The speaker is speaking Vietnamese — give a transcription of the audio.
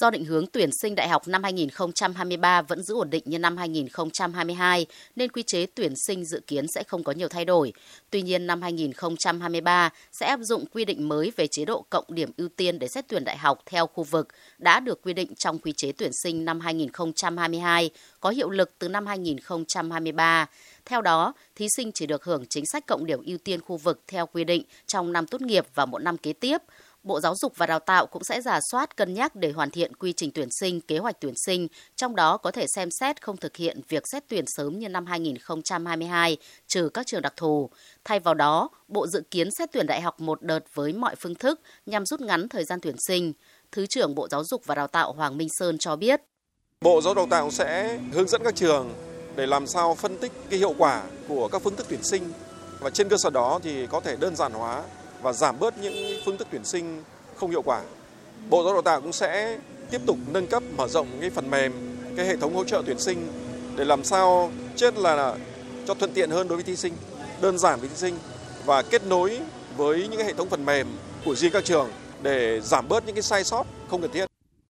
Do định hướng tuyển sinh đại học năm 2023 vẫn giữ ổn định như năm 2022 nên quy chế tuyển sinh dự kiến sẽ không có nhiều thay đổi. Tuy nhiên năm 2023 sẽ áp dụng quy định mới về chế độ cộng điểm ưu tiên để xét tuyển đại học theo khu vực đã được quy định trong quy chế tuyển sinh năm 2022 có hiệu lực từ năm 2023. Theo đó, thí sinh chỉ được hưởng chính sách cộng điểm ưu tiên khu vực theo quy định trong năm tốt nghiệp và một năm kế tiếp. Bộ Giáo dục và Đào tạo cũng sẽ giả soát cân nhắc để hoàn thiện quy trình tuyển sinh, kế hoạch tuyển sinh, trong đó có thể xem xét không thực hiện việc xét tuyển sớm như năm 2022, trừ các trường đặc thù. Thay vào đó, Bộ dự kiến xét tuyển đại học một đợt với mọi phương thức nhằm rút ngắn thời gian tuyển sinh. Thứ trưởng Bộ Giáo dục và Đào tạo Hoàng Minh Sơn cho biết. Bộ Giáo dục Đào tạo sẽ hướng dẫn các trường để làm sao phân tích cái hiệu quả của các phương thức tuyển sinh và trên cơ sở đó thì có thể đơn giản hóa và giảm bớt những phương thức tuyển sinh không hiệu quả. Bộ Giáo dục Đào tạo cũng sẽ tiếp tục nâng cấp mở rộng cái phần mềm, cái hệ thống hỗ trợ tuyển sinh để làm sao chết là cho thuận tiện hơn đối với thí sinh, đơn giản với thí sinh và kết nối với những cái hệ thống phần mềm của riêng các trường để giảm bớt những cái sai sót không cần thiết.